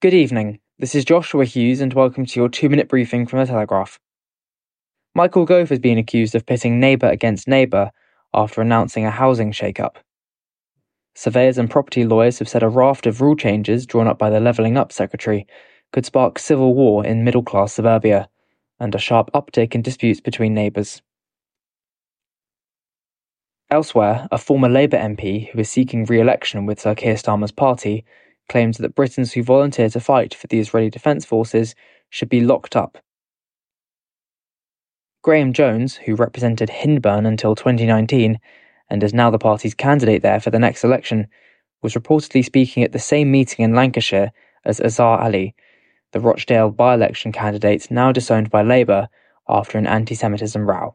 Good evening. This is Joshua Hughes, and welcome to your two minute briefing from The Telegraph. Michael Gove has been accused of pitting neighbour against neighbour after announcing a housing shake-up. Surveyors and property lawyers have said a raft of rule changes drawn up by the Levelling Up Secretary could spark civil war in middle class suburbia and a sharp uptick in disputes between neighbours. Elsewhere, a former Labour MP who is seeking re election with Sir Keir Starmer's party claims that Britons who volunteer to fight for the Israeli Defence Forces should be locked up Graham Jones, who represented Hyndburn until 2019 and is now the party's candidate there for the next election, was reportedly speaking at the same meeting in Lancashire as Azhar Ali, the Rochdale by election candidate now disowned by Labour after an anti Semitism row.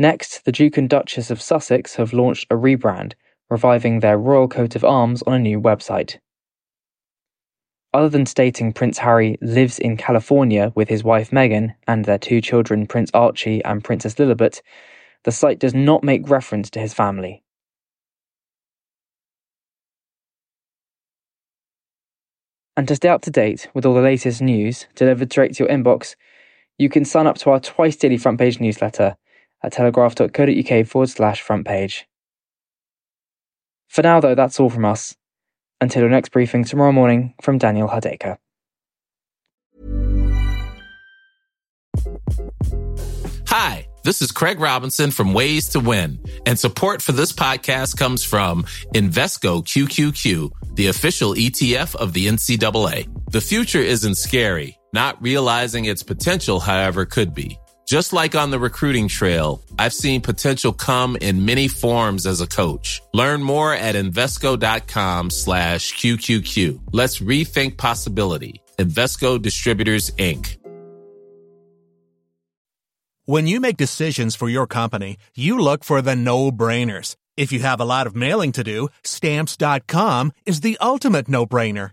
Next, the Duke and Duchess of Sussex have launched a rebrand, reviving their royal coat of arms on a new website. Other than stating Prince Harry lives in California with his wife Meghan and their two children Prince Archie and Princess Lilibet, the site does not make reference to his family. And to stay up to date with all the latest news delivered straight to your inbox, you can sign up to our twice daily front page newsletter at telegraph.co.uk forward slash front page. For now, though, that's all from us. Until our next briefing tomorrow morning from Daniel Hardacre. Hi, this is Craig Robinson from Ways to Win, and support for this podcast comes from Invesco QQQ, the official ETF of the NCAA. The future isn't scary. Not realizing its potential, however, could be. Just like on the recruiting trail, I've seen potential come in many forms as a coach. Learn more at Invesco.com slash QQQ. Let's rethink possibility. Invesco Distributors, Inc. When you make decisions for your company, you look for the no-brainers. If you have a lot of mailing to do, Stamps.com is the ultimate no-brainer.